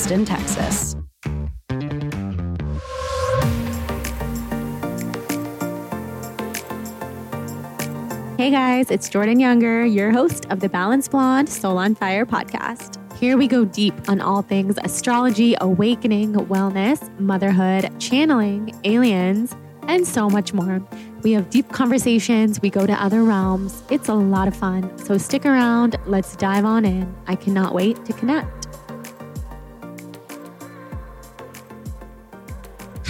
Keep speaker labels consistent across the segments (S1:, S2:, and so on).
S1: Austin, Texas.
S2: Hey guys, it's Jordan Younger, your host of the Balanced Blonde Soul on Fire podcast. Here we go deep on all things astrology, awakening, wellness, motherhood, channeling, aliens, and so much more. We have deep conversations, we go to other realms. It's a lot of fun. So stick around, let's dive on in. I cannot wait to connect.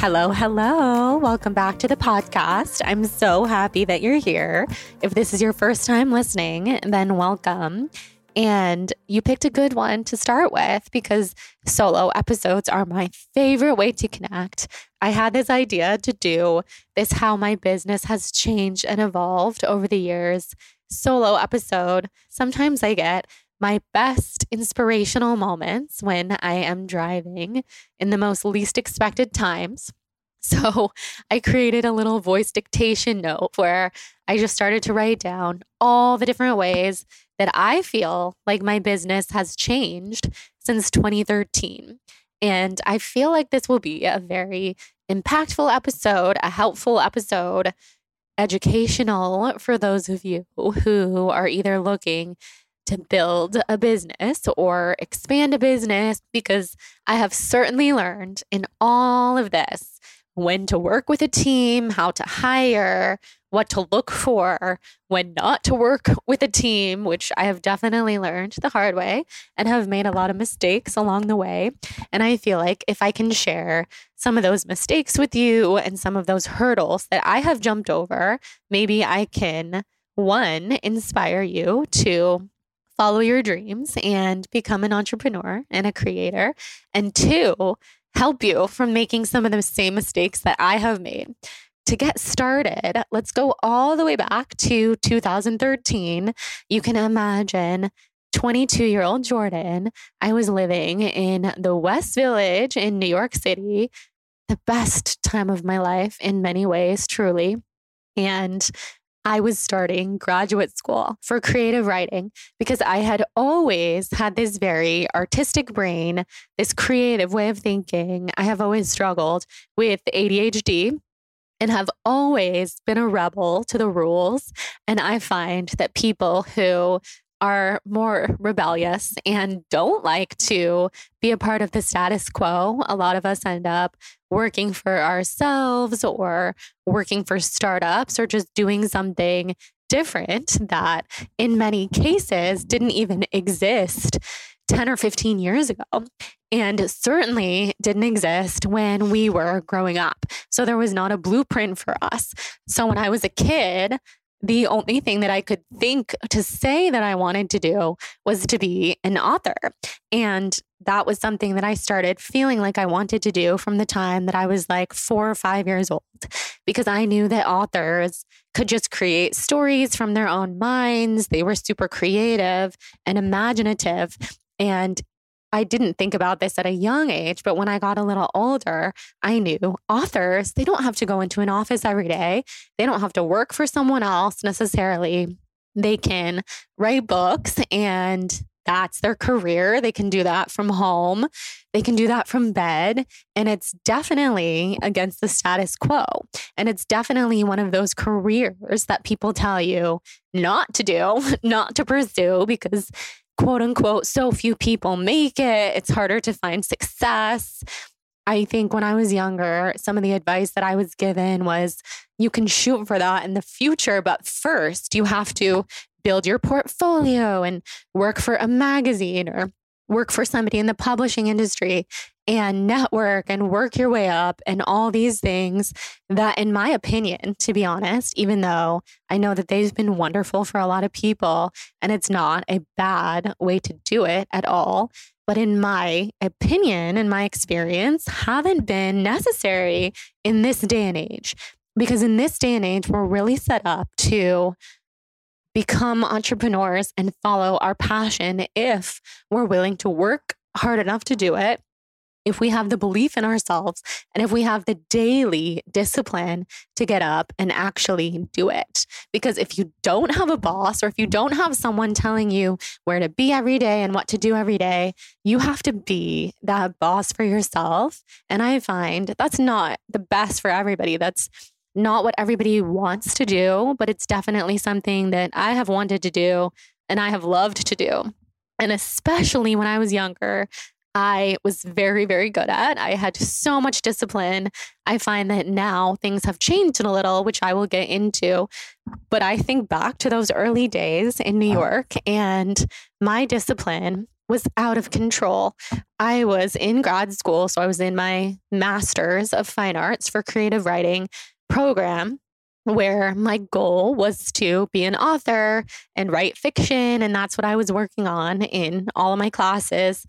S2: Hello, hello. Welcome back to the podcast. I'm so happy that you're here. If this is your first time listening, then welcome. And you picked a good one to start with because solo episodes are my favorite way to connect. I had this idea to do this how my business has changed and evolved over the years. Solo episode. Sometimes I get my best inspirational moments when I am driving in the most least expected times. So I created a little voice dictation note where I just started to write down all the different ways that I feel like my business has changed since 2013. And I feel like this will be a very impactful episode, a helpful episode, educational for those of you who are either looking to build a business or expand a business because I have certainly learned in all of this when to work with a team, how to hire, what to look for, when not to work with a team, which I have definitely learned the hard way and have made a lot of mistakes along the way. And I feel like if I can share some of those mistakes with you and some of those hurdles that I have jumped over, maybe I can, one, inspire you to follow your dreams and become an entrepreneur and a creator. And two, help you from making some of the same mistakes that I have made. To get started, let's go all the way back to 2013. You can imagine 22 year old Jordan. I was living in the West Village in New York City, the best time of my life in many ways, truly. And I was starting graduate school for creative writing because I had always had this very artistic brain, this creative way of thinking. I have always struggled with ADHD and have always been a rebel to the rules. And I find that people who are more rebellious and don't like to be a part of the status quo. A lot of us end up working for ourselves or working for startups or just doing something different that in many cases didn't even exist 10 or 15 years ago and certainly didn't exist when we were growing up. So there was not a blueprint for us. So when I was a kid, the only thing that I could think to say that I wanted to do was to be an author. And that was something that I started feeling like I wanted to do from the time that I was like four or five years old, because I knew that authors could just create stories from their own minds. They were super creative and imaginative. And I didn't think about this at a young age, but when I got a little older, I knew authors, they don't have to go into an office every day. They don't have to work for someone else necessarily. They can write books and that's their career. They can do that from home. They can do that from bed. And it's definitely against the status quo. And it's definitely one of those careers that people tell you not to do, not to pursue, because quote unquote, so few people make it. It's harder to find success. I think when I was younger, some of the advice that I was given was you can shoot for that in the future, but first you have to build your portfolio and work for a magazine or work for somebody in the publishing industry and network and work your way up and all these things that, in my opinion, to be honest, even though I know that they've been wonderful for a lot of people and it's not a bad way to do it at all, but in my opinion and my experience, haven't been necessary in this day and age. Because in this day and age, we're really set up to become entrepreneurs and follow our passion if we're willing to work hard enough to do it if we have the belief in ourselves and if we have the daily discipline to get up and actually do it. Because if you don't have a boss or if you don't have someone telling you where to be every day and what to do every day, you have to be that boss for yourself. And I find that's not the best for everybody. That's not what everybody wants to do, but it's definitely something that I have wanted to do and I have loved to do. And especially when I was younger, I was very, very good at. I had so much discipline. I find that now things have changed a little, which I will get into. But I think back to those early days in New uh-huh. York and my discipline was out of control. I was in grad school, so I was in my master's of fine arts for creative writing program where my goal was to be an author and write fiction. And that's what I was working on in all of my classes.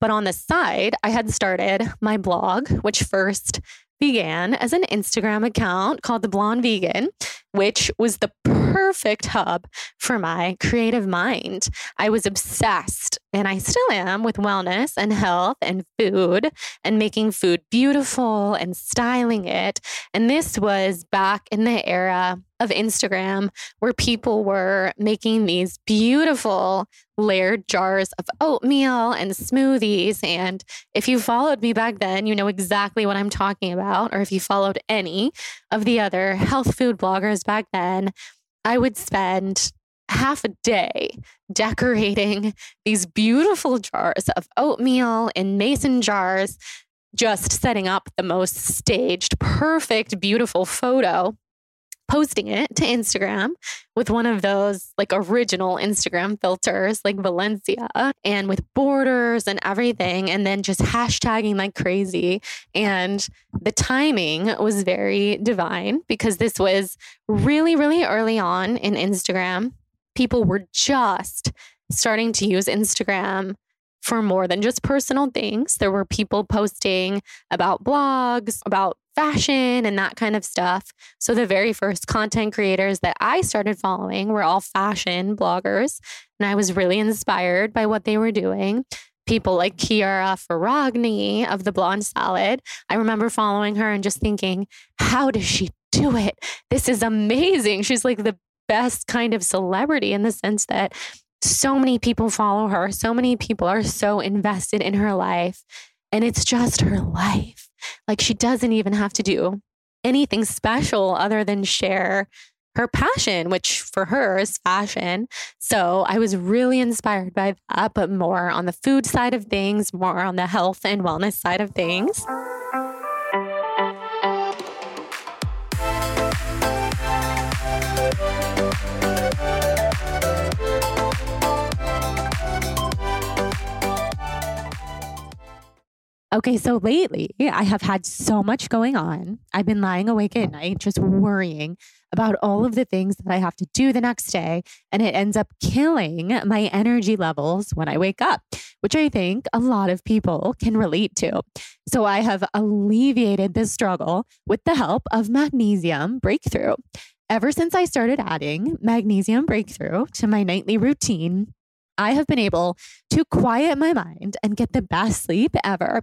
S2: But on the side, I had started my blog, which first began as an Instagram account called The Blonde Vegan, which was the perfect hub for my creative mind. I was obsessed, and I still am, with wellness and health and food and making food beautiful and styling it. And this was back in the era of Instagram where people were making these beautiful layered jars of oatmeal and smoothies. And if you followed me back then, you know exactly what I'm talking about. Or if you followed any of the other health food bloggers back then, I would spend half a day decorating these beautiful jars of oatmeal in mason jars, just setting up the most staged, perfect, beautiful photo posting it to Instagram with one of those like original Instagram filters like Valencia and with borders and everything, and then just hashtagging like crazy. And the timing was very divine because this was really, really early on in Instagram. People were just starting to use Instagram for more than just personal things. There were people posting about blogs, about fashion and that kind of stuff. So the very first content creators that I started following were all fashion bloggers. And I was really inspired by what they were doing. People like Chiara Ferragni of the Blonde Salad. I remember following her and just thinking, how does she do it? This is amazing. She's like the best kind of celebrity in the sense that so many people follow her. So many people are so invested in her life. And it's just her life. Like she doesn't even have to do anything special other than share her passion, which for her is fashion. So I was really inspired by that, but more on the food side of things, more on the health and wellness side of things. Okay, so lately I have had so much going on. I've been lying awake at night just worrying about all of the things that I have to do the next day. And it ends up killing my energy levels when I wake up, which I think a lot of people can relate to. So I have alleviated this struggle with the help of magnesium breakthrough. Ever since I started adding magnesium breakthrough to my nightly routine, I have been able to quiet my mind and get the best sleep ever.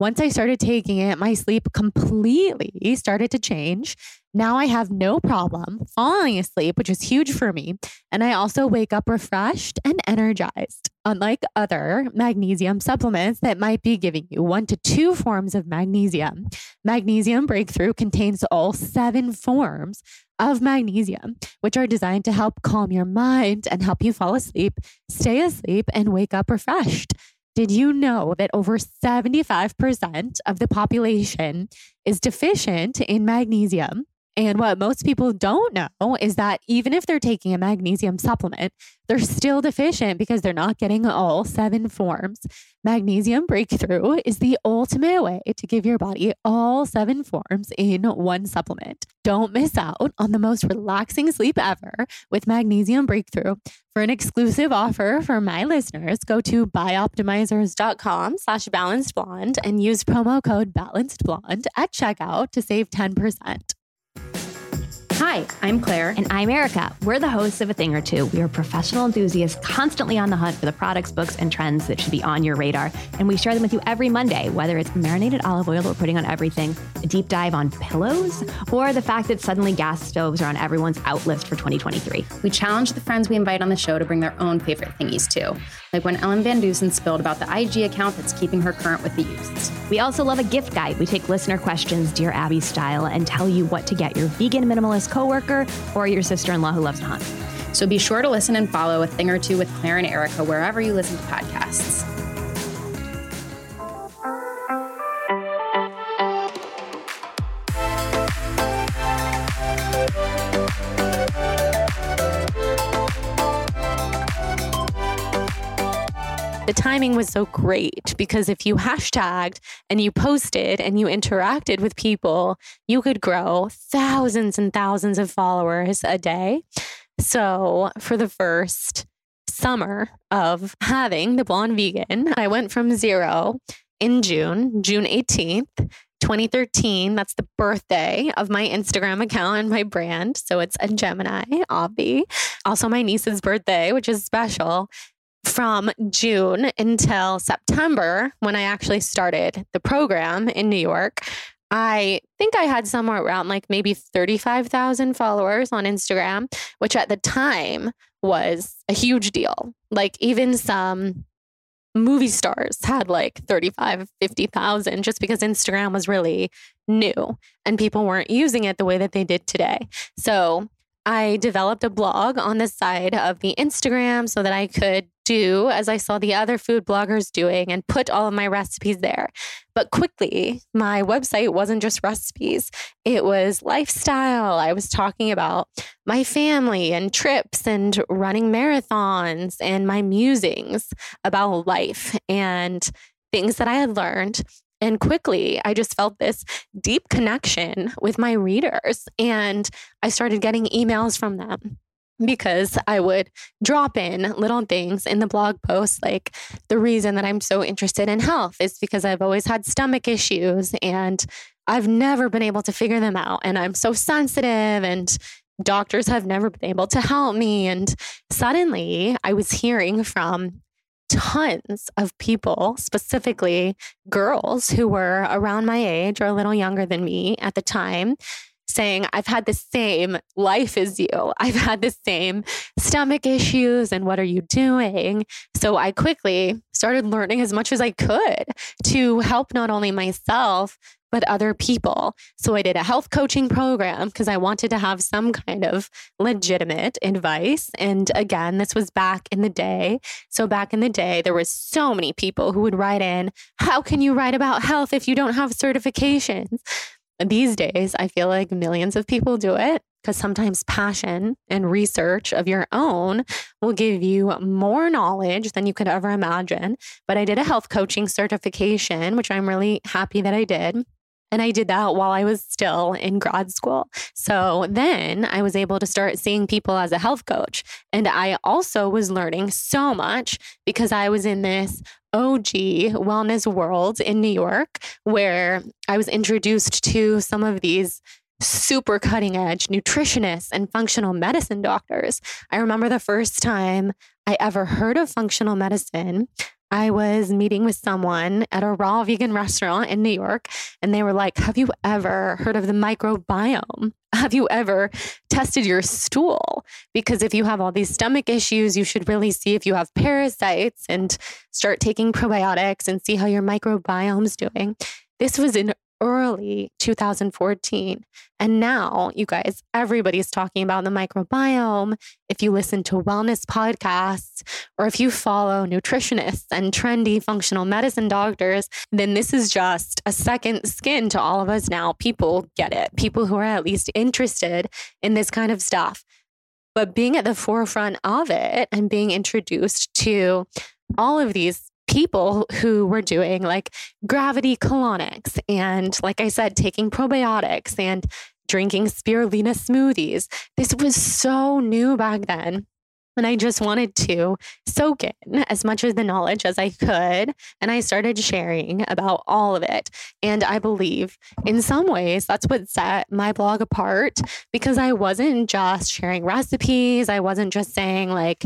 S2: Once I started taking it, my sleep completely started to change. Now I have no problem falling asleep, which is huge for me. And I also wake up refreshed and energized. Unlike other magnesium supplements that might be giving you one to two forms of magnesium, Magnesium Breakthrough contains all seven forms of magnesium, which are designed to help calm your mind and help you fall asleep, stay asleep, and wake up refreshed. Did you know that over 75% of the population is deficient in magnesium? And what most people don't know is that even if they're taking a magnesium supplement, they're still deficient because they're not getting all seven forms. Magnesium Breakthrough is the ultimate way to give your body all seven forms in one supplement. Don't miss out on the most relaxing sleep ever with Magnesium Breakthrough. For an exclusive offer for my listeners, go to bioptimizers.com slash balanced blonde and use promo code balanced blonde at checkout to save 10%.
S1: Hi, I'm Claire.
S3: And I'm Erica. We're the hosts of A Thing or Two. We are professional enthusiasts constantly on the hunt for the products, books, and trends that should be on your radar. And we share them with you every Monday, whether it's marinated olive oil that we're putting on everything, a deep dive on pillows, or the fact that suddenly gas stoves are on everyone's out list for 2023.
S1: We challenge the friends we invite on the show to bring their own favorite thingies too, like when Ellen Van Dusen spilled about the IG account that's keeping her current with the youths.
S3: We also love a gift guide. We take listener questions, Dear Abby style, and tell you what to get your vegan minimalist coworker or your sister-in-law who loves to hunt.
S1: So be sure to listen and follow a thing or two with Claire and Erica wherever you listen to podcasts.
S2: The timing was so great because if you hashtagged and you posted and you interacted with people, you could grow thousands and thousands of followers a day. So for the first summer of having the blonde vegan, I went from zero in June, June 18th. 2013, that's the birthday of my Instagram account and my brand. So it's a Gemini, Avi. Also, my niece's birthday, which is special from June until September, when I actually started the program in New York, I think I had somewhere around like maybe 35,000 followers on Instagram, which at the time was a huge deal. Like even some movie stars had like 35, 50,000 just because Instagram was really new and people weren't using it the way that they did today. So I developed a blog on the side of the Instagram so that I could do as I saw the other food bloggers doing and put all of my recipes there. But quickly, my website wasn't just recipes, it was lifestyle. I was talking about my family and trips and running marathons and my musings about life and things that I had learned and quickly, I just felt this deep connection with my readers. And I started getting emails from them because I would drop in little things in the blog post. Like the reason that I'm so interested in health is because I've always had stomach issues and I've never been able to figure them out. And I'm so sensitive and doctors have never been able to help me. And suddenly I was hearing from tons of people, specifically girls who were around my age or a little younger than me at the time, saying, I've had the same life as you. I've had the same stomach issues. And what are you doing? So I quickly started learning as much as I could to help not only myself, but other people. So I did a health coaching program because I wanted to have some kind of legitimate advice. And again, this was back in the day. So back in the day, there was so many people who would write in, how can you write about health if you don't have certifications? These days, I feel like millions of people do it because sometimes passion and research of your own will give you more knowledge than you could ever imagine. But I did a health coaching certification, which I'm really happy that I did. And I did that while I was still in grad school. So then I was able to start seeing people as a health coach. And I also was learning so much because I was in this OG wellness world in New York where I was introduced to some of these super cutting edge nutritionists and functional medicine doctors. I remember the first time I ever heard of functional medicine. I was meeting with someone at a raw vegan restaurant in New York, and they were like, Have you ever heard of the microbiome? Have you ever tested your stool? Because if you have all these stomach issues, you should really see if you have parasites and start taking probiotics and see how your microbiome's doing. This was in early 2014. And now, you guys, everybody's talking about the microbiome. If you listen to wellness podcasts or if you follow nutritionists and trendy functional medicine doctors, then this is just a second skin to all of us now. People get it, people who are at least interested in this kind of stuff. But being at the forefront of it and being introduced to all of these people who were doing like gravity colonics and, like I said, taking probiotics and drinking spirulina smoothies. This was so new back then. And I just wanted to soak in as much of the knowledge as I could. And I started sharing about all of it. And I believe in some ways that's what set my blog apart because I wasn't just sharing recipes. I wasn't just saying, like,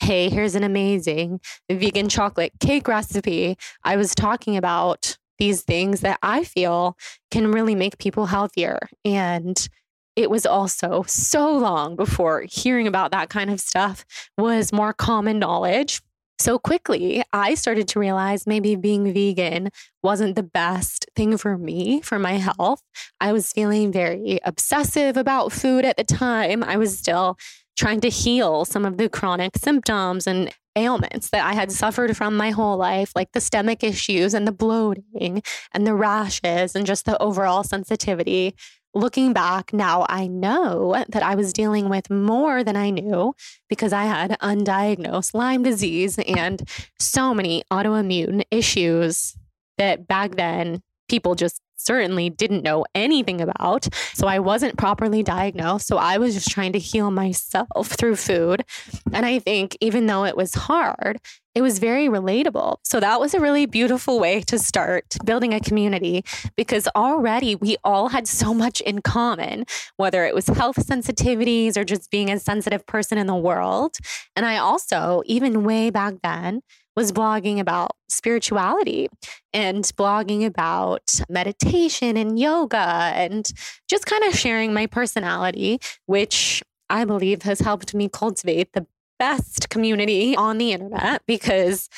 S2: hey, here's an amazing vegan chocolate cake recipe. I was talking about these things that I feel can really make people healthier. And it was also so long before hearing about that kind of stuff was more common knowledge. So quickly, I started to realize maybe being vegan wasn't the best thing for me, for my health. I was feeling very obsessive about food at the time. I was still trying to heal some of the chronic symptoms and ailments that I had suffered from my whole life, like the stomach issues and the bloating and the rashes and just the overall sensitivity. Looking back now, I know that I was dealing with more than I knew because I had undiagnosed Lyme disease and so many autoimmune issues that back then people just certainly didn't know anything about. So I wasn't properly diagnosed. So I was just trying to heal myself through food. And I think even though it was hard, it was very relatable. So that was a really beautiful way to start building a community because already we all had so much in common, whether it was health sensitivities or just being a sensitive person in the world. And I also, even way back then, was blogging about spirituality and blogging about meditation and yoga and just kind of sharing my personality, which I believe has helped me cultivate the best community on the internet because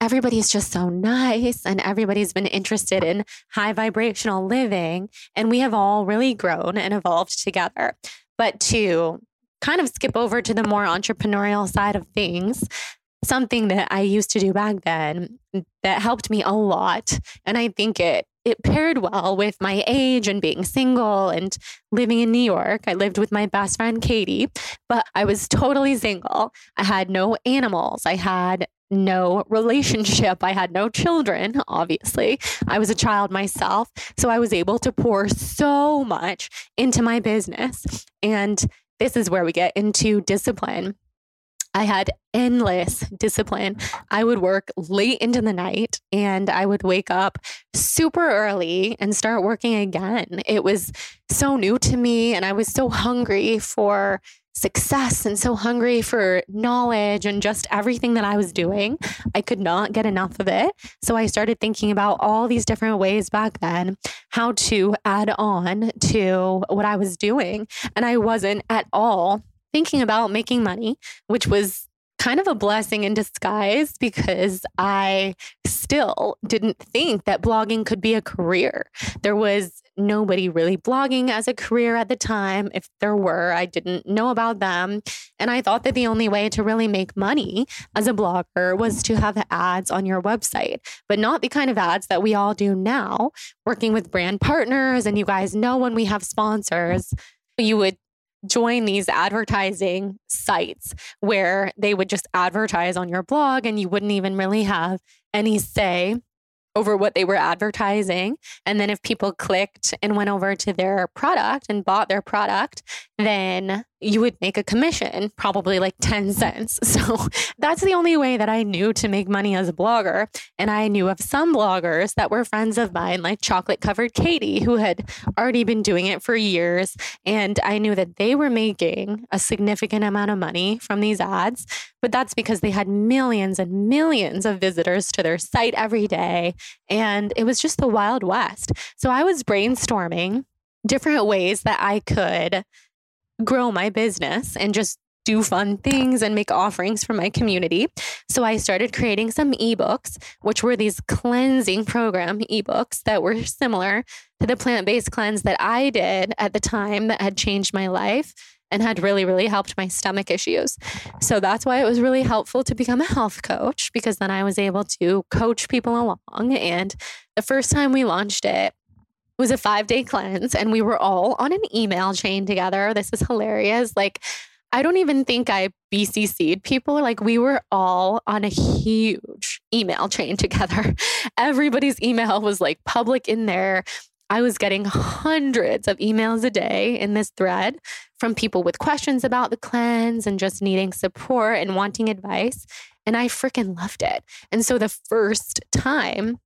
S2: everybody's just so nice and everybody's been interested in high vibrational living. And we have all really grown and evolved together. But to kind of skip over to the more entrepreneurial side of things, something that I used to do back then that helped me a lot. And I think it it paired well with my age and being single and living in New York. I lived with my best friend Katie, but I was totally single. I had no animals. I had no relationship. I had no children, obviously. I was a child myself. So I was able to pour so much into my business. And this is where we get into discipline. I had endless discipline. I would work late into the night and I would wake up super early and start working again. It was so new to me and I was so hungry for success and so hungry for knowledge and just everything that I was doing. I could not get enough of it. So I started thinking about all these different ways back then how to add on to what I was doing. And I wasn't at all thinking about making money, which was kind of a blessing in disguise because I still didn't think that blogging could be a career. There was nobody really blogging as a career at the time. If there were, I didn't know about them. And I thought that the only way to really make money as a blogger was to have ads on your website, but not the kind of ads that we all do now, working with brand partners. And you guys know when we have sponsors, you would join these advertising sites where they would just advertise on your blog and you wouldn't even really have any say over what they were advertising. And then if people clicked and went over to their product and bought their product, then you would make a commission, probably like 10 cents. So that's the only way that I knew to make money as a blogger. And I knew of some bloggers that were friends of mine, like Chocolate Covered Katie, who had already been doing it for years. And I knew that they were making a significant amount of money from these ads. But that's because they had millions and millions of visitors to their site every day. And it was just the Wild West. So I was brainstorming different ways that I could grow my business and just do fun things and make offerings for my community. So I started creating some ebooks, which were these cleansing program ebooks that were similar to the plant based cleanse that I did at the time that had changed my life and had really, really helped my stomach issues. So that's why it was really helpful to become a health coach because then I was able to coach people along. And the first time we launched it, was a five day cleanse and we were all on an email chain together. This is hilarious. Like, I don't even think I BCC'd people. Like, we were all on a huge email chain together. Everybody's email was like public in there. I was getting hundreds of emails a day in this thread from people with questions about the cleanse and just needing support and wanting advice. And I freaking loved it. And so the first time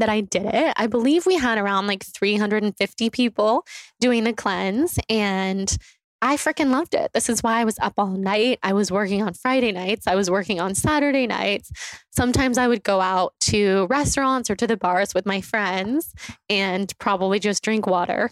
S2: that I did it, I believe we had around like 350 people doing the cleanse. And I freaking loved it. This is why I was up all night. I was working on Friday nights. I was working on Saturday nights. Sometimes I would go out to restaurants or to the bars with my friends and probably just drink water.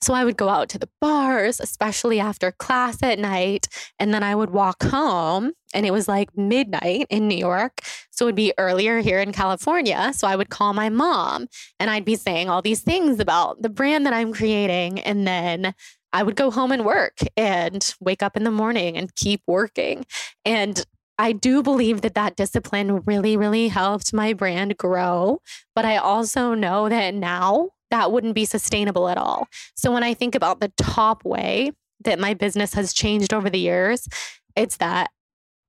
S2: So I would go out to the bars, especially after class at night. And then I would walk home, and it was like midnight in New York. So it would be earlier here in California. So I would call my mom and I'd be saying all these things about the brand that I'm creating. And then I would go home and work and wake up in the morning and keep working. And I do believe that that discipline really, really helped my brand grow. But I also know that now that wouldn't be sustainable at all. So when I think about the top way that my business has changed over the years, it's that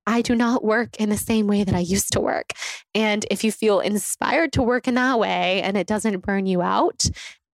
S2: I do not work in the same way that I used to work. And if you feel inspired to work in that way and it doesn't burn you out,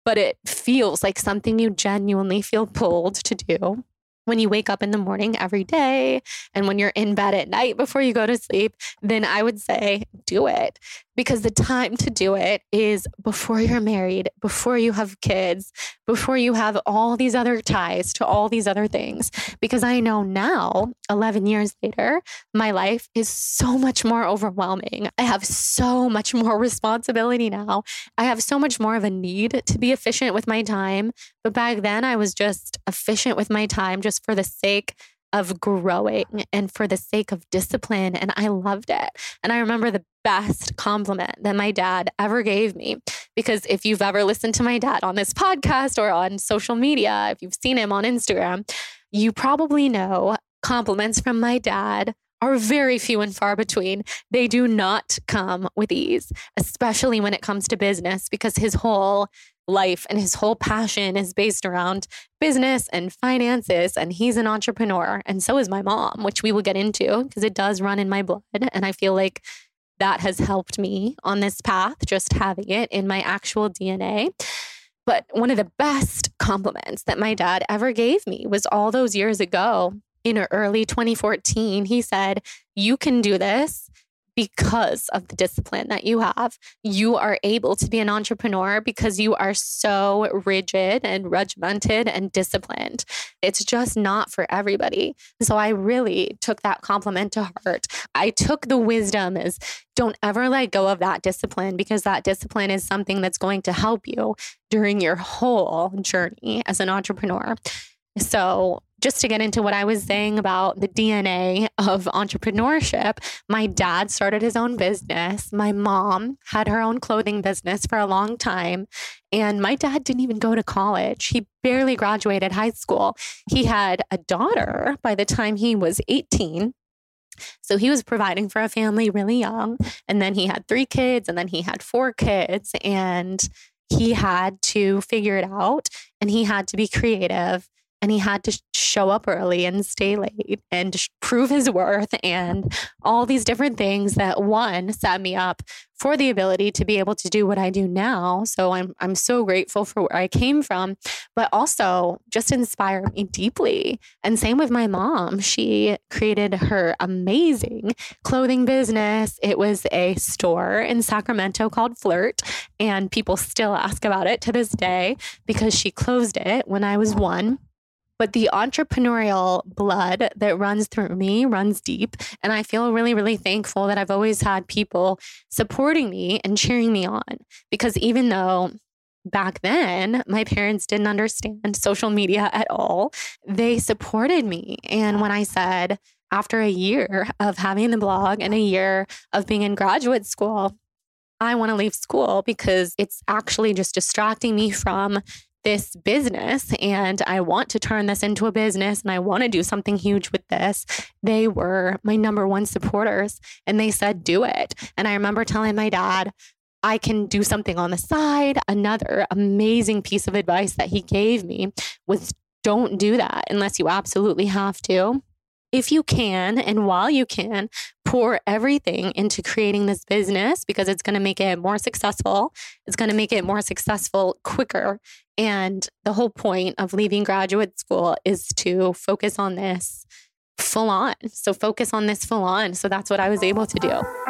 S2: but it feels like something you genuinely feel pulled to do when you wake up in the morning every day and when you're in bed at night before you go to sleep, then I would say do it because the time to do it is before you're married, before you have kids, before you have all these other ties to all these other things. Because I know now, 11 years later, my life is so much more overwhelming. I have so much more responsibility now. I have so much more of a need to be efficient with my time. But back then, I was just efficient with my time just for the sake of growing and for the sake of discipline. And I loved it. And I remember the best compliment that my dad ever gave me. Because if you've ever listened to my dad on this podcast or on social media, if you've seen him on Instagram, you probably know compliments from my dad are very few and far between. They do not come with ease, especially when it comes to business, because his whole life and his whole passion is based around business and finances. And he's an entrepreneur. And so is my mom, which we will get into because it does run in my blood. And I feel like that has helped me on this path, just having it in my actual DNA. But one of the best compliments that my dad ever gave me was all those years ago in early 2014. He said, You can do this because of the discipline that you have. You are able to be an entrepreneur because you are so rigid and regimented and disciplined. It's just not for everybody. So I really took that compliment to heart. I took the wisdom as don't ever let go of that discipline because that discipline is something that's going to help you during your whole journey as an entrepreneur. So just to get into what I was saying about the DNA of entrepreneurship, my dad started his own business. My mom had her own clothing business for a long time. And my dad didn't even go to college. He barely graduated high school. He had a daughter by the time he was 18. So he was providing for a family really young. And then he had three kids, and then he had four kids. And he had to figure it out and he had to be creative and he had to show up early and stay late and prove his worth and all these different things that one set me up for the ability to be able to do what I do now. So I'm I'm so grateful for where I came from, but also just inspired me deeply. And same with my mom. She created her amazing clothing business. It was a store in Sacramento called Flirt, and people still ask about it to this day because she closed it when I was 1 but the entrepreneurial blood that runs through me runs deep. And I feel really, really thankful that I've always had people supporting me and cheering me on. Because even though back then, my parents didn't understand social media at all. They supported me. And when I said, after a year of having the blog and a year of being in graduate school, I want to leave school because it's actually just distracting me from this business and I want to turn this into a business and I want to do something huge with this. They were my number one supporters and they said, do it. And I remember telling my dad, I can do something on the side. Another amazing piece of advice that he gave me was don't do that unless you absolutely have to if you can and while you can pour everything into creating this business because it's going to make it more successful. It's going to make it more successful quicker. And the whole point of leaving graduate school is to focus on this full on. So focus on this full on. So that's what i was able to do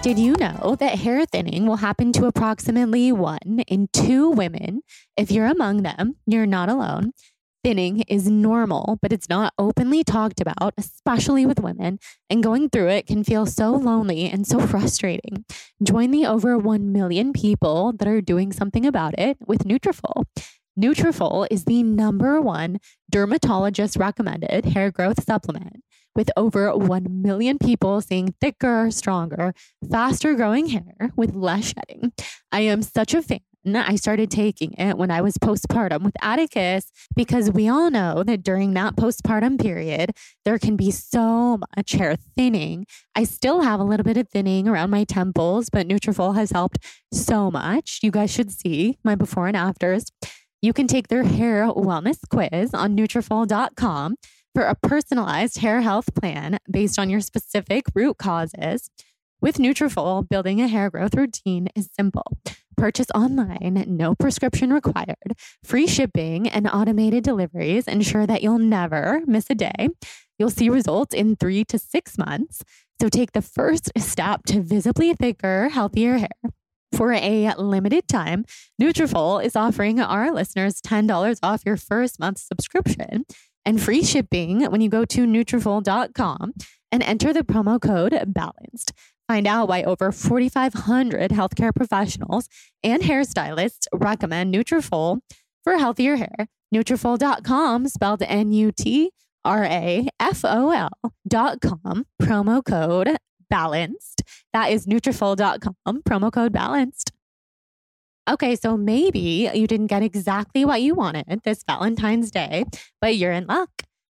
S2: Did you know that hair thinning will happen to approximately one in two women? If you're among them, you're not alone. Thinning is normal, but it's not openly talked about, especially with women, and going through it can feel so lonely and so frustrating. Join the over 1 million people that are doing something about it with Nutrafol. Nutrafol is the number one dermatologist recommended hair growth supplement with over 1 million people seeing thicker, stronger, faster growing hair with less shedding. I am such a fan. I started taking it when I was postpartum with Atticus because we all know that during that postpartum period, there can be so much hair thinning. I still have a little bit of thinning around my temples, but Nutrafol has helped so much. You guys should see my before and afters. You can take their hair wellness quiz on Nutrafol.com for a personalized hair health plan based on your specific root causes. With Nutrafol, building a hair growth routine is simple. Purchase online, no prescription required. Free shipping and automated deliveries ensure that you'll never miss a day. You'll see results in 3 to 6 months. So take the first step to visibly thicker, healthier hair. For a limited time, Nutrafol is offering our listeners $10 off your first month subscription and free shipping when you go to Nutrafol.com and enter the promo code BALANCED. Find out why over 4,500 healthcare professionals and hairstylists recommend Nutrafol for healthier hair. Nutrafol.com, spelled N-U-T-R-A-F-O-L dot com, promo code BALANCED. That is Nutrafol.com, promo code BALANCED. Okay, so maybe you didn't get exactly what you wanted this Valentine's Day, but you're in luck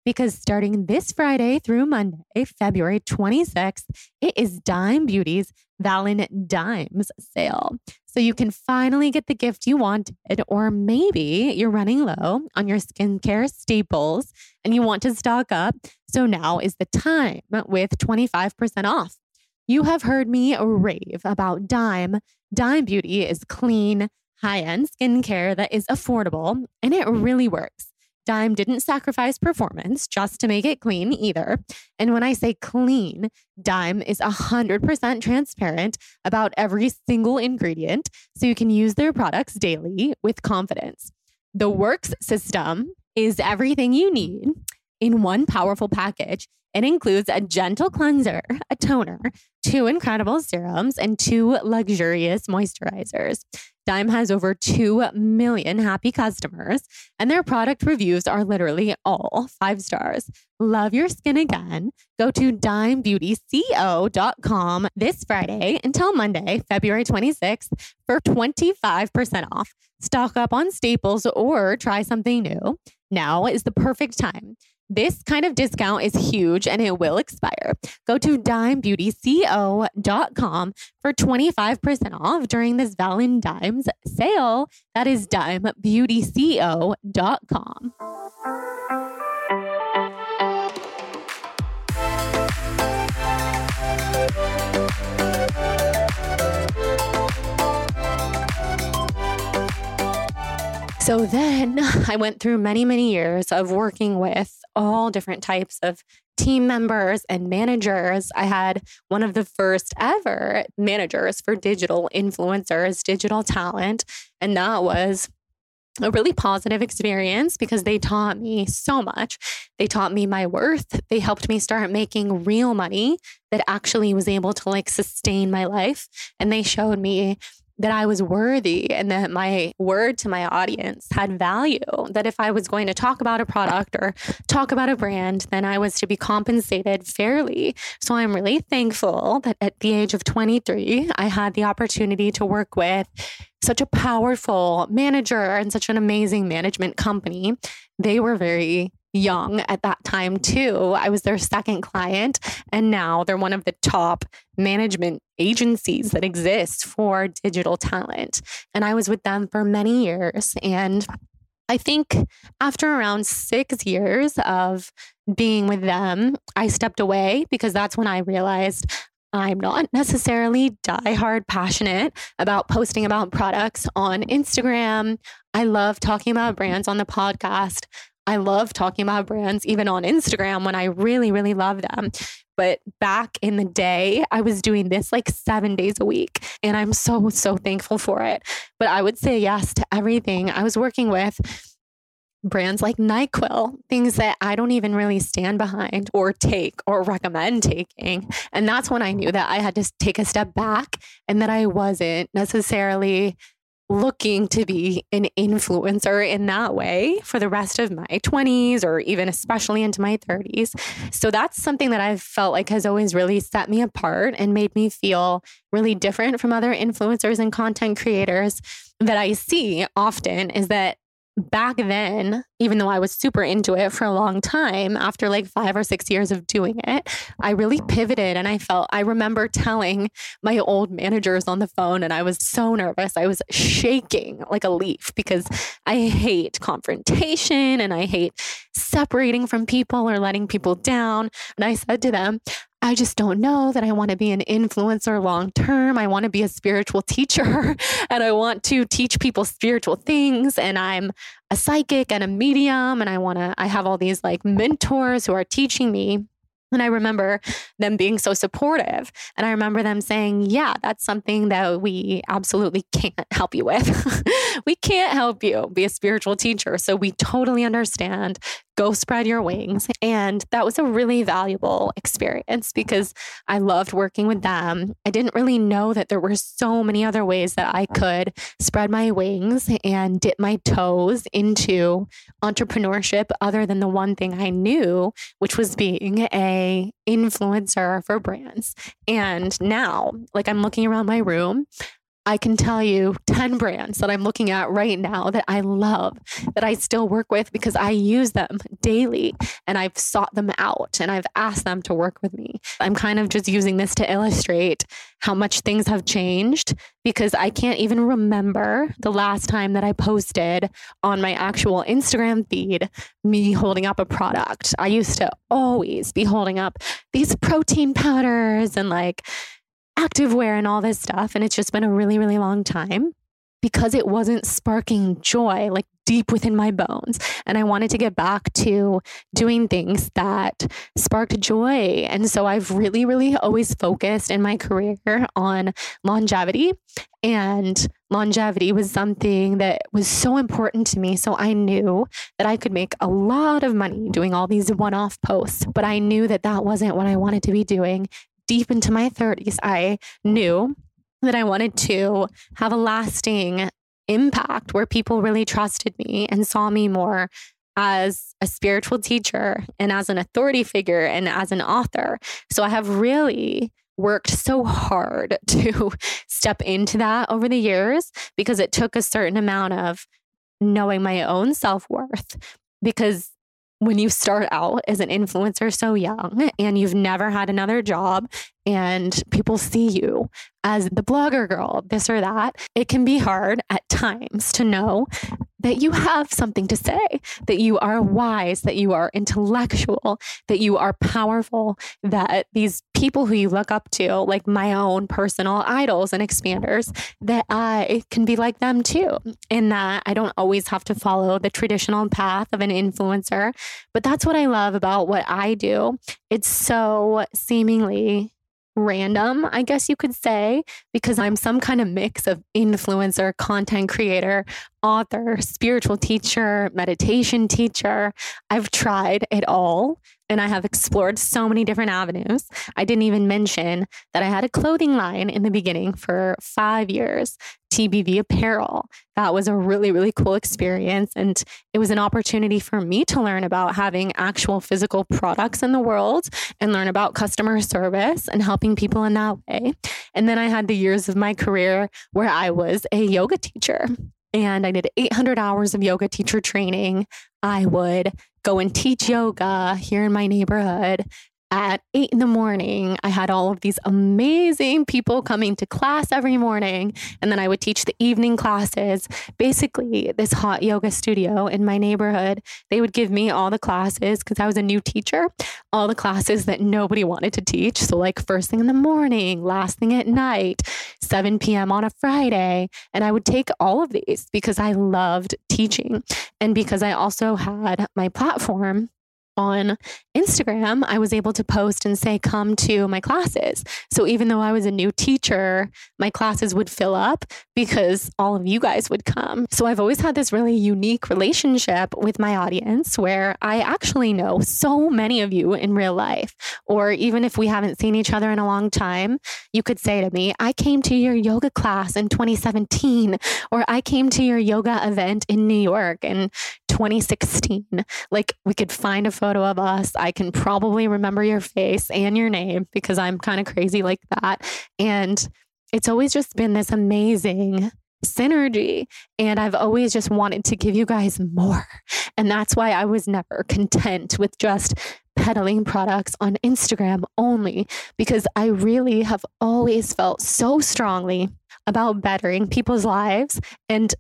S2: because starting this Friday through Monday, February 26th, it is Dime Beauty's Valentine's sale. So you can finally get the gift you wanted, or maybe you're running low on your skincare staples and you want to stock up. So now is the time with 25% off. You have heard me rave about Dime. Dime Beauty is clean, high end skincare that is affordable, and it really works. Dime didn't sacrifice performance just to make it clean either. And when I say clean, Dime is 100% transparent about every single ingredient, so you can use their products daily with confidence. The Works system is everything you need in one powerful package. It includes a gentle cleanser, a toner, two incredible serums, and two luxurious moisturizers. Dime has over 2 million happy customers, and their product reviews are literally all five stars. Love your skin again? Go to dimebeautyco.com this Friday until Monday, February 26th for 25% off. Stock up on staples or try something new. Now is the perfect time. This kind of discount is huge and it will expire. Go to dimebeautyco.com for 25% off during this Valentine's sale. That is dimebeautyco.com. So then I went through many, many years of working with all different types of team members and managers. I had one of the first ever managers for digital influencers, digital talent. And that was a really positive experience because they taught me so much. They taught me my worth. They helped me start making real money that actually was able to like sustain my life. And they showed me that I was worthy and that my word to my audience had value. That if I was going to talk about a product or talk about a brand, then I was to be compensated fairly. So I'm really thankful that at the age of 23, I had the opportunity to work with such a powerful manager and such an amazing management company. They were very young at that time too. I was their second client, and now they're one of the top management agencies that exist for digital talent. And I was with them for many years. And I think after around six years of being with them, I stepped away because that's when I realized I'm not necessarily die-hard passionate about posting about products on Instagram. I love talking about brands on the podcast. I love talking about brands even on Instagram when I really, really love them. But back in the day, I was doing this like seven days a week. And I'm so, so thankful for it. But I would say yes to everything. I was working with brands like NyQuil, things that I don't even really stand behind or take or recommend taking. And that's when I knew that I had to take a step back and that I wasn't necessarily looking to be an influencer in that way for the rest of my 20s or even especially into my 30s. So that's something that I've felt like has always really set me apart and made me feel really different from other influencers and content creators that I see often is that back then, even though I was super into it for a long time, after like five or six years of doing it, I really pivoted and I felt, I remember telling my old managers on the phone, and I was so nervous. I was shaking like a leaf because I hate confrontation and I hate separating from people or letting people down. And I said to them, I just don't know that I want to be an influencer long term. I want to be a spiritual teacher and I want to teach people spiritual things. And I'm a psychic and a medium. And I want to, I have all these like mentors who are teaching me and I remember them being so supportive. And I remember them saying, Yeah, that's something that we absolutely can't help you with. we can't help you be a spiritual teacher. So we totally understand. Go spread your wings. And that was a really valuable experience because I loved working with them. I didn't really know that there were so many other ways that I could spread my wings and dip my toes into entrepreneurship other than the one thing I knew, which was being a influencer for brands. And now, like I'm looking around my room, I can tell you 10 brands that I'm looking at right now that I love, that I still work with because I use them daily and I've sought them out and I've asked them to work with me. I'm kind of just using this to illustrate how much things have changed because I can't even remember the last time that I posted on my actual Instagram feed me holding up a product. I used to always be holding up these protein powders and like, activewear and all this stuff. And it's just been a really, really long time because it wasn't sparking joy like deep within my bones. And I wanted to get back to doing things that sparked joy. And so I've really, really always focused in my career on longevity. And longevity was something that was so important to me. So I knew that I could make a lot of money doing all these one off posts, but I knew that that wasn't what I wanted to be doing deep into my 30s, I knew that I wanted to have a lasting impact where people really trusted me and saw me more as a spiritual teacher and as an authority figure and as an author. So I have really worked so hard to step into that over the years because it took a certain amount of knowing my own self worth. Because when you start out as an influencer so young and you've never had another job and people see you as the blogger girl, this or that, it can be hard at times to know that you have something to say, that you are wise, that you are intellectual, that you are powerful, that these people who you look up to, like my own personal idols and expanders, that I can be like them too. And that I don't always have to follow the traditional path of an influencer. But that's what I love about what I do. It's so seemingly random, I guess you could say, because I'm some kind of mix of influencer, content creator, author, spiritual teacher, meditation teacher. I've tried it all and I have explored so many different avenues. I didn't even mention that I had a clothing line in the beginning for five years, TBB Apparel. That was a really, really cool experience. And it was an opportunity for me to learn about having actual physical products in the world and learn about customer service and helping people in that way. And then I had the years of my career where I was a yoga teacher and I did 800 hours of yoga teacher training. I would go and teach yoga here in my neighborhood at eight in the morning, I had all of these amazing people coming to class every morning. And then I would teach the evening classes. Basically, this hot yoga studio in my neighborhood, they would give me all the classes because I was a new teacher, all the classes that nobody wanted to teach. So, like first thing in the morning, last thing at night, 7 p.m. on a Friday. And I would take all of these because I loved teaching and because I also had my platform on Instagram, I was able to post and say, come to my classes. So even though I was a new teacher, my classes would fill up because all of you guys would come. So I've always had this really unique relationship with my audience where I actually know so many of you in real life. Or even if we haven't seen each other in a long time, you could say to me, I came to your yoga class in 2017, or I came to your yoga event in New York in 2016. Like we could find a photo of us. I can probably remember your face and your name because I'm kind of crazy like that. And it's always just been this amazing synergy. And I've always just wanted to give you guys more. And that's why I was never content with just peddling products on Instagram only, because I really have always felt so strongly about bettering people's lives and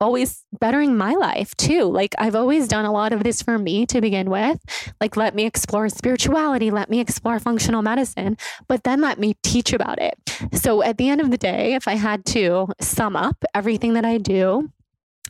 S2: always bettering my life too. Like I've always done a lot of this for me to begin with. Like let me explore spirituality, let me explore functional medicine, but then let me teach about it. So at the end of the day, if I had to sum up everything that I do,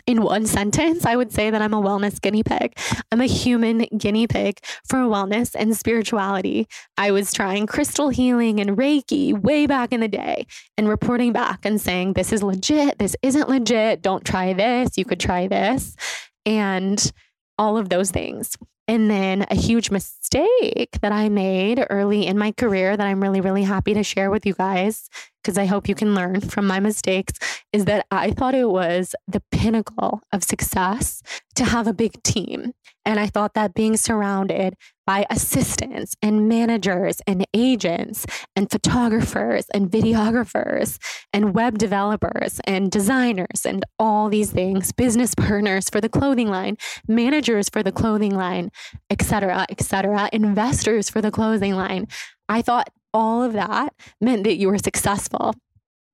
S2: in one sentence, I would say that I'm a wellness guinea pig. I'm a human guinea pig for wellness and spirituality. I was trying crystal healing and Reiki way back in the day and reporting back and saying, this is legit, this isn't legit, don't try this, you could try this, and all of those things. And then a huge mistake that I made early in my career that I'm really, really happy to share with you guys, because I hope you can learn from my mistakes, is that I thought it was the pinnacle of success to have a big team. And I thought that being surrounded by assistants and managers and agents and photographers and videographers and web developers and designers and all these things, business partners for the clothing line, managers for the clothing line, etc., etc., investors for the clothing line. I thought all of that meant that you were successful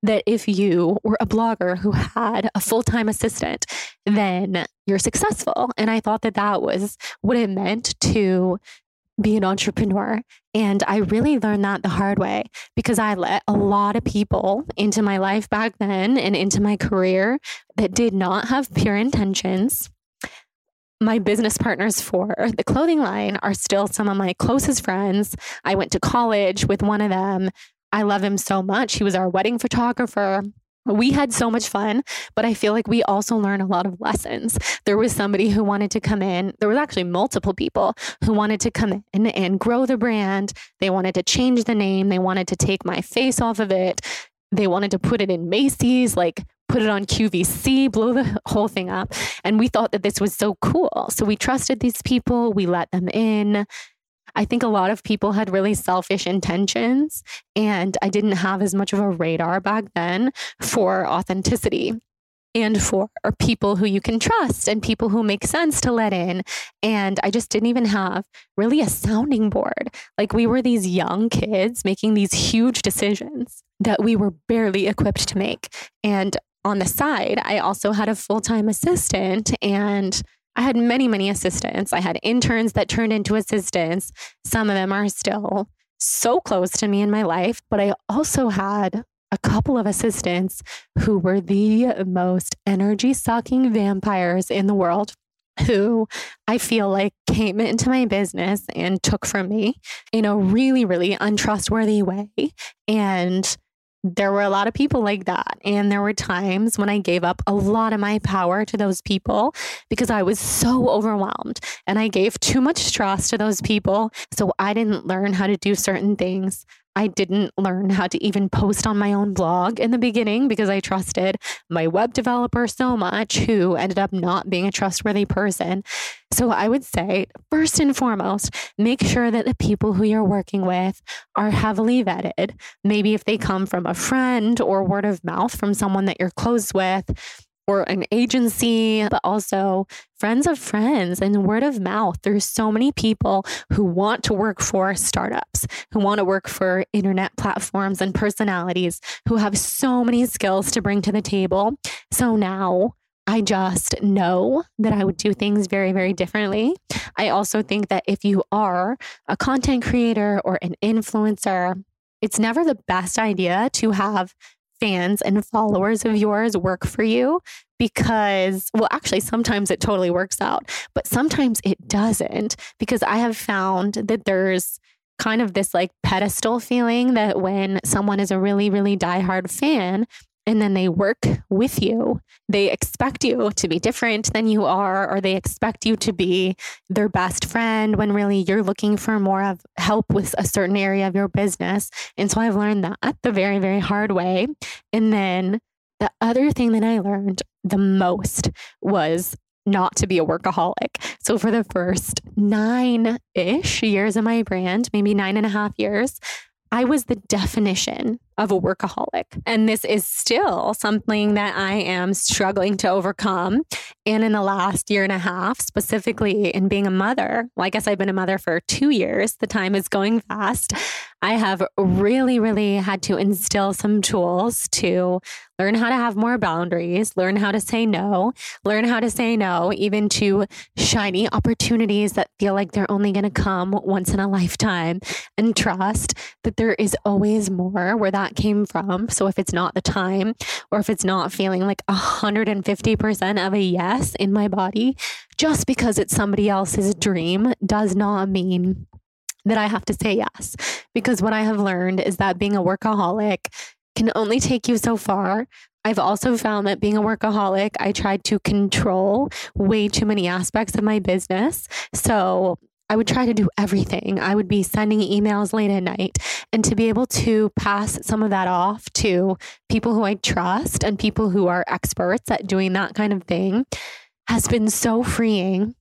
S2: that if you were a blogger who had a full time assistant, then you're successful. And I thought that that was what it meant to be an entrepreneur. And I really learned that the hard way because I let a lot of people into my life back then and into my career that did not have pure intentions. My business partners for the clothing line are still some of my closest friends. I went to college with one of them. I love him so much. He was our wedding photographer. We had so much fun, but I feel like we also learned a lot of lessons. There was somebody who wanted to come in. There was actually multiple people who wanted to come in and grow the brand. They wanted to change the name. They wanted to take my face off of it. They wanted to put it in Macy's, like put it on QVC, blow the whole thing up. And we thought that this was so cool. So we trusted these people. We let them in. I think a lot of people had really selfish intentions, and I didn't have as much of a radar back then for authenticity and for people who you can trust and people who make sense to let in. And I just didn't even have really a sounding board. Like we were these young kids making these huge decisions that we were barely equipped to make. And on the side, I also had a full time assistant and I had many, many assistants. I had interns that turned into assistants. Some of them are still so close to me in my life, but I also had a couple of assistants who were the most energy sucking vampires in the world. who I feel like came into my business and took from me in a really, really untrustworthy way. And there were a lot of people like that. And there were times when I gave up a lot of my power to those people because I was so overwhelmed and I gave too much trust to those people. So I didn't learn how to do certain things. I didn't learn how to even post on my own blog in the beginning because I trusted my web developer so much, who ended up not being a trustworthy person. So I would say, first and foremost, make sure that the people who you're working with are heavily vetted. Maybe if they come from a friend or word of mouth from someone that you're close with, or an agency, but also friends of friends and word of mouth. There's so many people who want to work for startups, who want to work for internet platforms and personalities who have so many skills to bring to the table. So now I just know that I would do things very, very differently. I also think that if you are a content creator or an influencer, it's never the best idea to have fans and followers of yours work for you because, well, actually, sometimes it totally works out, but sometimes it doesn't because I have found that there's kind of this like pedestal feeling that when someone is a really, really diehard fan, and then they work with you. They expect you to be different than you are, or they expect you to be their best friend when really you're looking for more of help with a certain area of your business. And so I've learned that the very, very hard way. And then the other thing that I learned the most was not to be a workaholic. So for the first nine ish years of my brand, maybe nine and a half years, I was the definition of a workaholic. And this is still something that I am struggling to overcome. And in the last year and a half, specifically in being a mother, well, I guess I've been a mother for two years. The time is going fast. I have really, really had to instill some tools to learn how to have more boundaries, learn how to say no, learn how to say no, even to shiny opportunities that feel like they're only going to come once in a lifetime, and trust that there is always more where that came from. So if it's not the time or if it's not feeling like 150% of a yes in my body, just because it's somebody else's dream does not mean that I have to say yes. Because what I have learned is that being a workaholic can only take you so far. I've also found that being a workaholic, I tried to control way too many aspects of my business. So I would try to do everything. I would be sending emails late at night. And to be able to pass some of that off to people who I trust and people who are experts at doing that kind of thing has been so freeing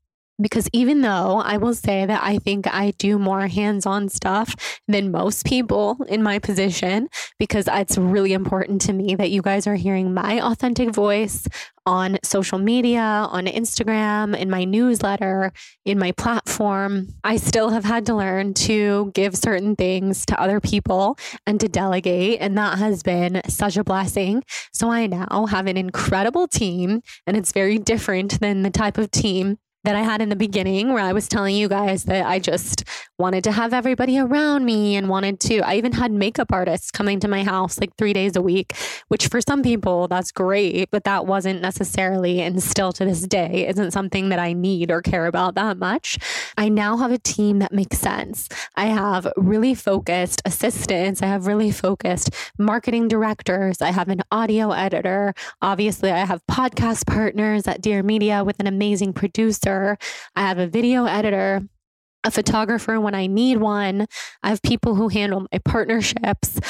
S2: because even though I will say that I think I do more hands on stuff than most people in my position, because it's really important to me that you guys are hearing my authentic voice on social media, on Instagram, in my newsletter, in my platform, I still have had to learn to give certain things to other people and to delegate. And that has been such a blessing. So I now have an incredible team, and it's very different than the type of team that I had in the beginning where I was telling you guys that I just wanted to have everybody around me and wanted to. I even had makeup artists coming to my house like three days a week, which for some people that's great, but that wasn't necessarily and still to this day isn't something that I need or care about that much. I now have a team that makes sense. I have really focused assistants, I have really focused marketing directors, I have an audio editor. Obviously, I have podcast partners at Dear Media with an amazing producer I have a video editor, a photographer when I need one. I have people who handle my partnerships,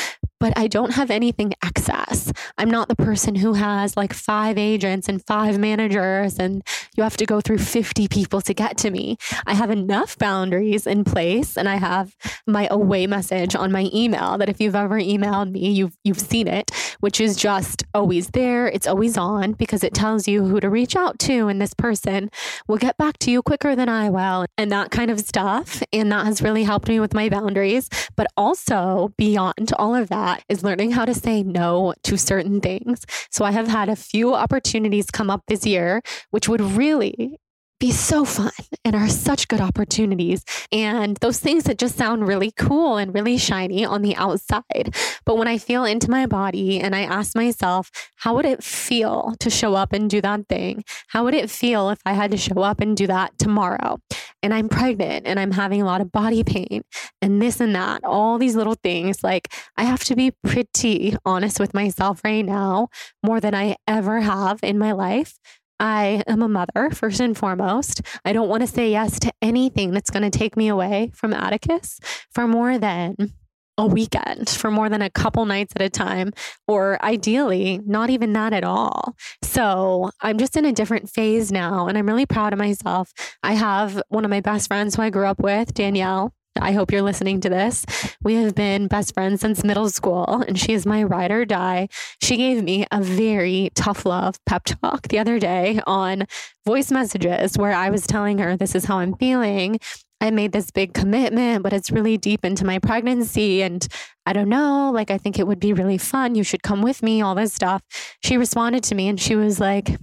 S2: but I don't have anything excess. I'm not the person who has like five agents and five managers, and you have to go through 50 people to get to me. I have enough boundaries in place, and I have my away message on my email that if you've ever emailed me, you've, you've seen it, which is just always there. It's always on because it tells you who to reach out to, and this person will get back to you quicker than I will, and that kind of stuff. And that has really helped me with my boundaries. But also, beyond all of that, that is learning how to say no to certain things. So I have had a few opportunities come up this year, which would really be so fun and are such good opportunities. And those things that just sound really cool and really shiny on the outside. But when I feel into my body and I ask myself, how would it feel to show up and do that thing? How would it feel if I had to show up and do that tomorrow? And I'm pregnant and I'm having a lot of body pain and this and that, all these little things. Like I have to be pretty honest with myself right now more than I ever have in my life I am a mother, first and foremost. I don't want to say yes to anything that's going to take me away from Atticus for more than a weekend, for more than a couple nights at a time, or ideally, not even that at all. So I'm just in a different phase now, and I'm really proud of myself. I have one of my best friends who I grew up with, Danielle. I hope you're listening to this. We have been best friends since middle school, and she is my ride or die. She gave me a very tough love pep talk the other day on voice messages where I was telling her, This is how I'm feeling. I made this big commitment, but it's really deep into my pregnancy. And I don't know, like, I think it would be really fun. You should come with me, all this stuff. She responded to me and she was like,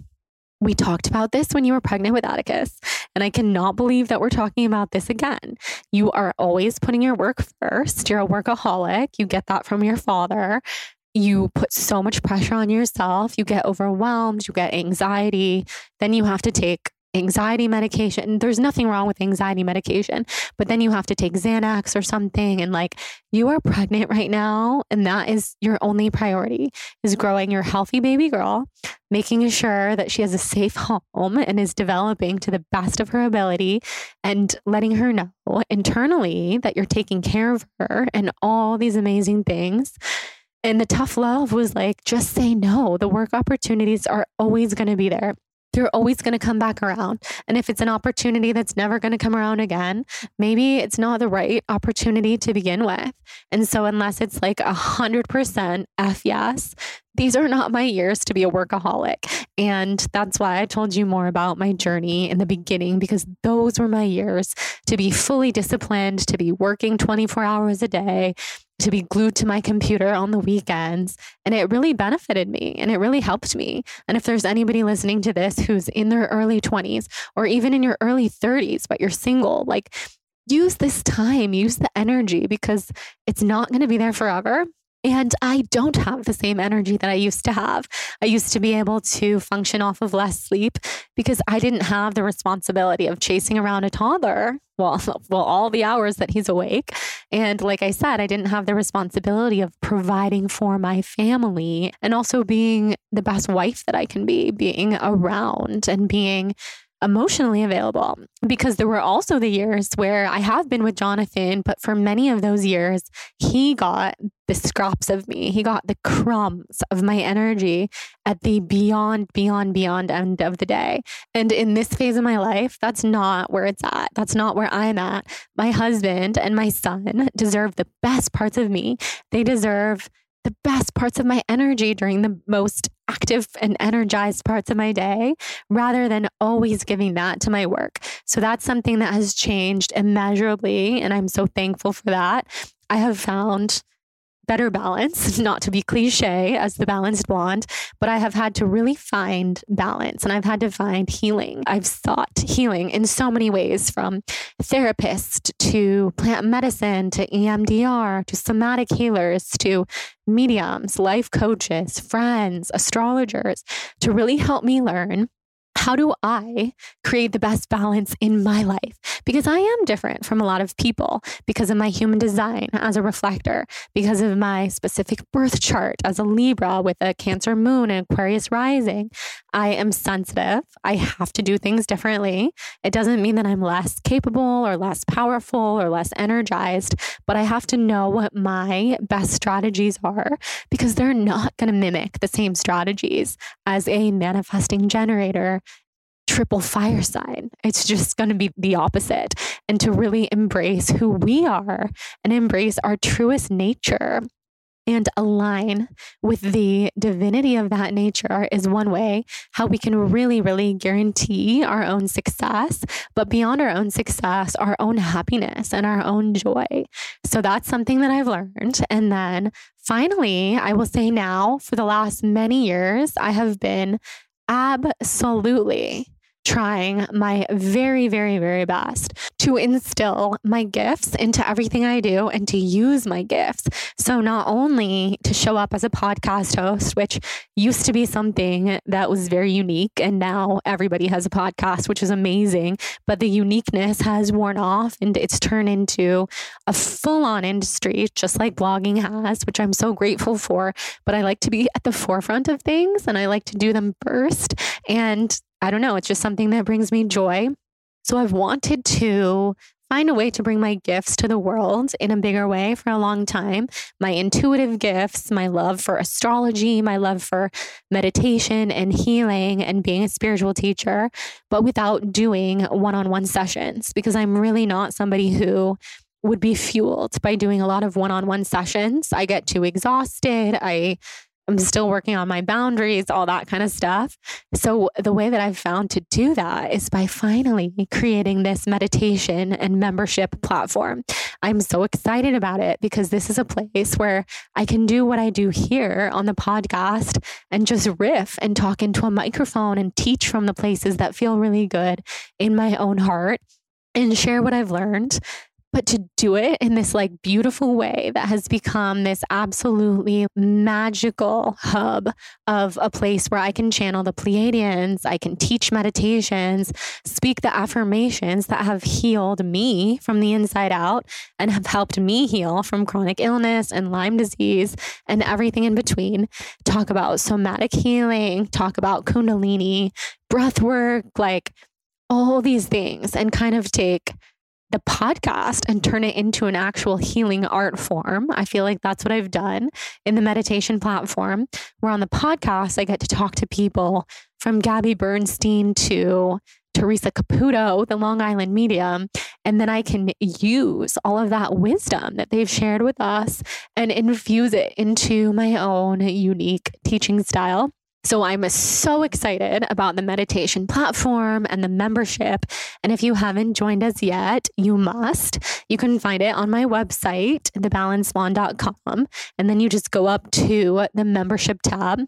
S2: we talked about this when you were pregnant with Atticus, and I cannot believe that we're talking about this again. You are always putting your work first. You're a workaholic. You get that from your father. You put so much pressure on yourself. You get overwhelmed. You get anxiety. Then you have to take anxiety medication. There's nothing wrong with anxiety medication, but then you have to take Xanax or something. And like you are pregnant right now, and that is your only priority is growing your healthy baby girl, making sure that she has a safe home and is developing to the best of her ability, and letting her know internally that you're taking care of her and all these amazing things. And the tough love was like, just say no. The work opportunities are always going to be there they're always going to come back around. And if it's an opportunity that's never going to come around again, maybe it's not the right opportunity to begin with. And so, unless it's like a hundred percent F yes, these are not my years to be a workaholic. And that's why I told you more about my journey in the beginning, because those were my years to be fully disciplined, to be working 24 hours a day, to be glued to my computer on the weekends. And it really benefited me and it really helped me. And if there's anybody listening to this who's in their early 20s or even in your early 30s, but you're single, like use this time, use the energy because it's not going to be there forever. And I don't have the same energy that I used to have. I used to be able to function off of less sleep because I didn't have the responsibility of chasing around a toddler well, well, all the hours that he's awake. And like I said, I didn't have the responsibility of providing for my family and also being the best wife that I can be, being around and being emotionally available because there were also the years where I have been with Jonathan, but for many of those years, he got the scraps of me. He got the crumbs of my energy at the beyond, beyond, beyond end of the day. And in this phase of my life, that's not where it's at. That's not where I'm at. My husband and my son deserve the best parts of me. They deserve the best parts of my energy during the most active and energized parts of my day rather than always giving that to my work. So that's something that has changed immeasurably. And I'm so thankful for that. I have found better balance, not to be cliche as the balanced blonde, but I have had to really find balance and I've had to find healing. I've sought healing in so many ways from therapist to plant medicine to EMDR to somatic healers to mediums, life coaches, friends, astrologers to really help me learn how do I create the best balance in my life? Because I am different from a lot of people because of my human design as a reflector, because of my specific birth chart as a Libra with a Cancer moon and Aquarius rising. I am sensitive. I have to do things differently. It doesn't mean that I'm less capable or less powerful or less energized, but I have to know what my best strategies are because they're not going to mimic the same strategies as a manifesting generator triple fire sign. It's just going to be the opposite. And to really embrace who we are and embrace our truest nature and align with the divinity of that nature is one way how we can really, really guarantee our own success, but beyond our own success, our own happiness and our own joy. So that's something that I've learned. And then finally, I will say now, for the last many years, I have been absolutely trying my very, very, very best to instill my gifts into everything I do and to use my gifts. So, not only to show up as a podcast host, which used to be something that was very unique, and now everybody has a podcast, which is amazing, but the uniqueness has worn off and it's turned into a full on industry, just like blogging has, which I'm so grateful for. But I like to be at the forefront of things and I like to do them first. And I don't know, it's just something that brings me joy. So I've wanted to find a way to bring my gifts to the world in a bigger way for a long time. My intuitive gifts, my love for astrology, my love for meditation and healing and being a spiritual teacher, but without doing one on one sessions because I'm really not somebody who would be fueled by doing a lot of one on one sessions. I get too exhausted. I I'm still working on my boundaries, all that kind of stuff. So, the way that I've found to do that is by finally creating this meditation and membership platform. I'm so excited about it because this is a place where I can do what I do here on the podcast and just riff and talk into a microphone and teach from the places that feel really good in my own heart and share what I've learned but to do it in this like beautiful way that has become this absolutely magical hub of a place where I can channel the Pleiadians, I can teach meditations, speak the affirmations that have healed me from the inside out and have helped me heal from chronic illness and Lyme disease and everything in between. Talk about somatic healing, talk about Kundalini, breath work, like all these things, and kind of take the podcast and turn it into an actual healing art form. I feel like that's what I've done in the meditation platform. Where on the podcast, I get to talk to people from Gabby Bernstein to Teresa Caputo, the Long Island medium. And then I can use all of that wisdom that they've shared with us and infuse it into my own unique teaching style. So I'm so excited about the meditation platform and the membership. And if you haven't joined us yet, you must. You can find it on my website, thebalancedblonde.com. And then you just go up to the membership tab.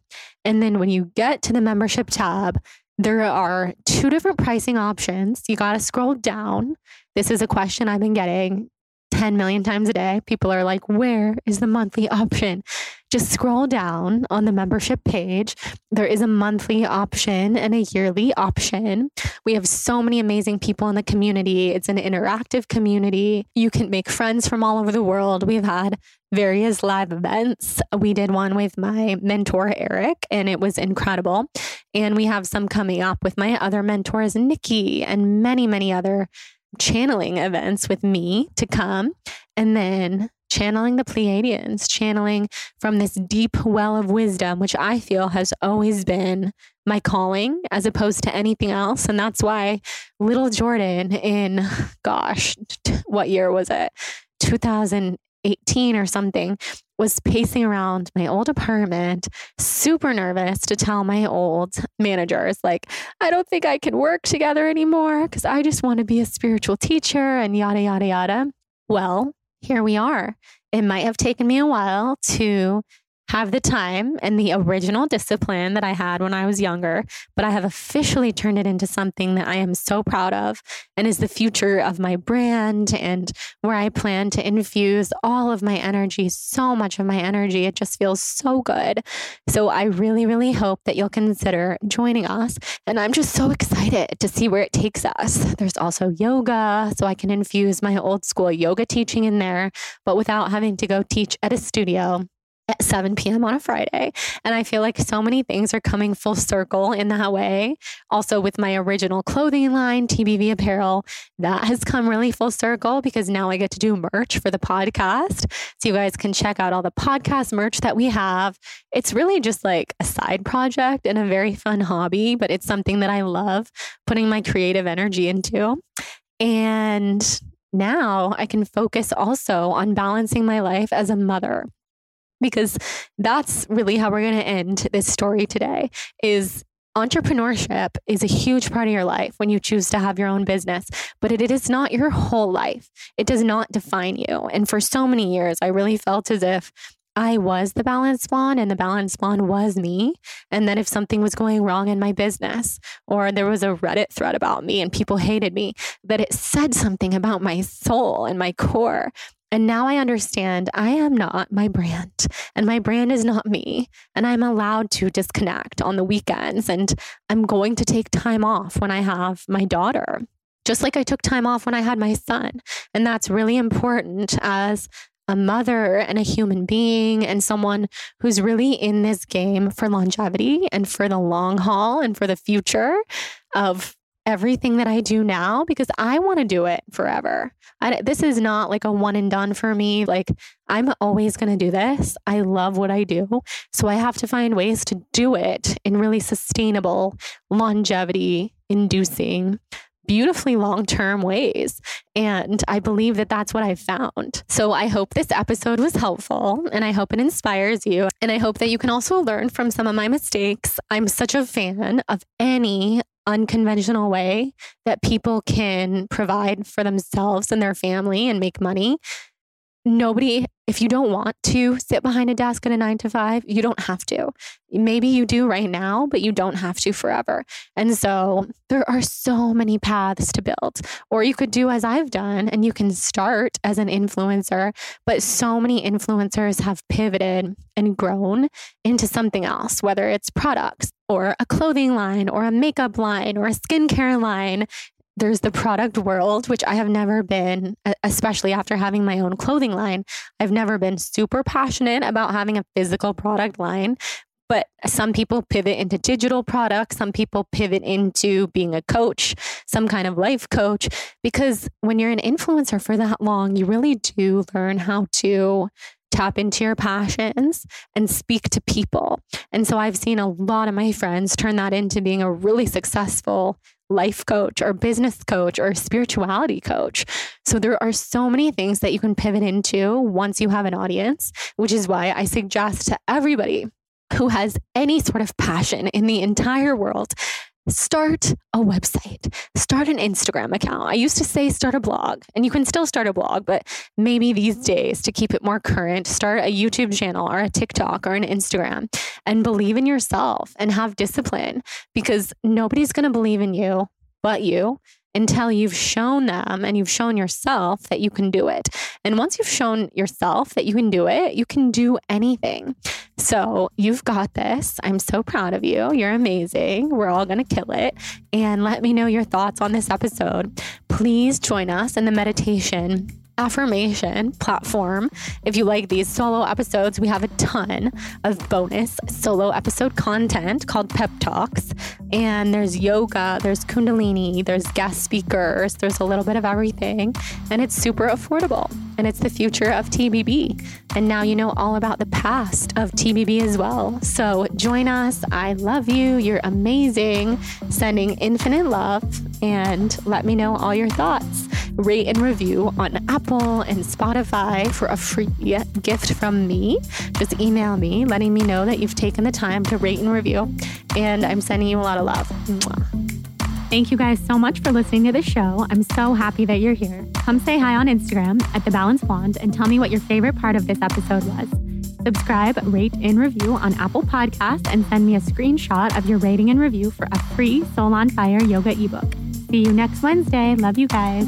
S2: And then when you get to the membership tab, there are two different pricing options. You got to scroll down. This is a question I've been getting 10 million times a day. People are like, where is the monthly option? Just scroll down on the membership page. There is a monthly option and a yearly option. We have so many amazing people in the community. It's an interactive community. You can make friends from all over the world. We've had various live events. We did one with my mentor, Eric, and it was incredible. And we have some coming up with my other mentors, Nikki, and many, many other channeling events with me to come. And then channeling the Pleiadians, channeling from this deep well of wisdom, which I feel has always been my calling as opposed to anything else. And that's why little Jordan in, gosh, what year was it? 2018 or something, was pacing around my old apartment, super nervous to tell my old managers, like, I don't think I can work together anymore because I just want to be a spiritual teacher and yada, yada, yada. Well, here we are. It might have taken me a while to have the time and the original discipline that I had when I was younger, but I have officially turned it into something that I am so proud of and is the future of my brand and where I plan to infuse all of my energy, so much of my energy. It just feels so good. So I really, really hope that you'll consider joining us. And I'm just so excited to see where it takes us. There's also yoga, so I can infuse my old school yoga teaching in there, but without having to go teach at a studio at 7 p.m. on a Friday. And I feel like so many things are coming full circle in that way. Also, with my original clothing line, TBB Apparel, that has come really full circle because now I get to do merch for the podcast. So you guys can check out all the podcast merch that we have. It's really just like a side project and a very fun hobby, but it's something that I love putting my creative energy into. And now I can focus also on balancing my life as a mother because that's really how we're going to end this story today is entrepreneurship is a huge part of your life when you choose to have your own business, but it, it is not your whole life. It does not define you. And for so many years, I really felt as if I was the balanced blonde and the balanced blonde was me. And then if something was going wrong in my business or there was a Reddit thread about me and people hated me, that it said something about my soul and my core. And now I understand I am not my brand and my brand is not me. And I'm allowed to disconnect on the weekends and I'm going to take time off when I have my daughter. Just like I took time off when I had my son. And that's really important as a mother and a human being and someone who's really in this game for longevity and for the long haul and for the future of everything that I do now because I want to do it forever. I, this is not like a one and done for me. Like, I'm always going to do this. I love what I do. So I have to find ways to do it in really sustainable, longevity inducing beautifully long term ways. And I believe that that's what I found. So I hope this episode was helpful and I hope it inspires you. And I hope that you can also learn from some of my mistakes. I'm such a fan of any unconventional way that people can provide for themselves and their family and make money nobody, if you don't want to sit behind a desk at a nine to five, you don't have to. Maybe you do right now, but you don't have to forever. And so there are so many paths to build. Or you could do as I've done and you can start as an influencer, but so many influencers have pivoted and grown into something else, whether it's products or a clothing line or a makeup line or a skincare line there's the product world, which I have never been, especially after having my own clothing line. I've never been super passionate about having a physical product line. But some people pivot into digital products. Some people pivot into being a coach, some kind of life coach. Because when you're an influencer for that long, you really do learn how to tap into your passions and speak to people. And so I've seen a lot of my friends turn that into being a really successful life coach or business coach or spirituality coach. So there are so many things that you can pivot into once you have an audience, which is why I suggest to everybody who has any sort of passion in the entire world start a website, start an Instagram account. I used to say start a blog, and you can still start a blog, but maybe these days to keep it more current, start a YouTube channel or a TikTok or an Instagram and believe in yourself and have discipline because nobody's going to believe in you but you until you've shown them and you've shown yourself that you can do it. And once you've shown yourself that you can do it, you can do anything. So you've got this. I'm so proud of you. You're amazing. We're all going to kill it. And let me know your thoughts on this episode. Please join us in the meditation affirmation platform. If you like these solo episodes, we have a ton of bonus solo episode content called Pep Talks. And there's yoga, there's Kundalini, there's guest speakers, there's a little bit of everything. And it's super affordable. And it's the future of TBB. And now you know all about the past of TBB as well. So join us. I love you. You're amazing. Sending infinite love and let me know all your thoughts. Rate and review on Apple and Spotify for a free gift from me. Just email me letting me know that you've taken the time to rate and review. And I'm sending you a lot of love.
S3: Thank you guys so much for listening to the show. I'm so happy that you're here. Come say hi on Instagram at The Balanced Blonde and tell me what your favorite part of this episode was. Subscribe, rate, and review on Apple Podcasts and send me a screenshot of your rating and review for a free Soul on Fire yoga ebook. See you next Wednesday. Love you guys.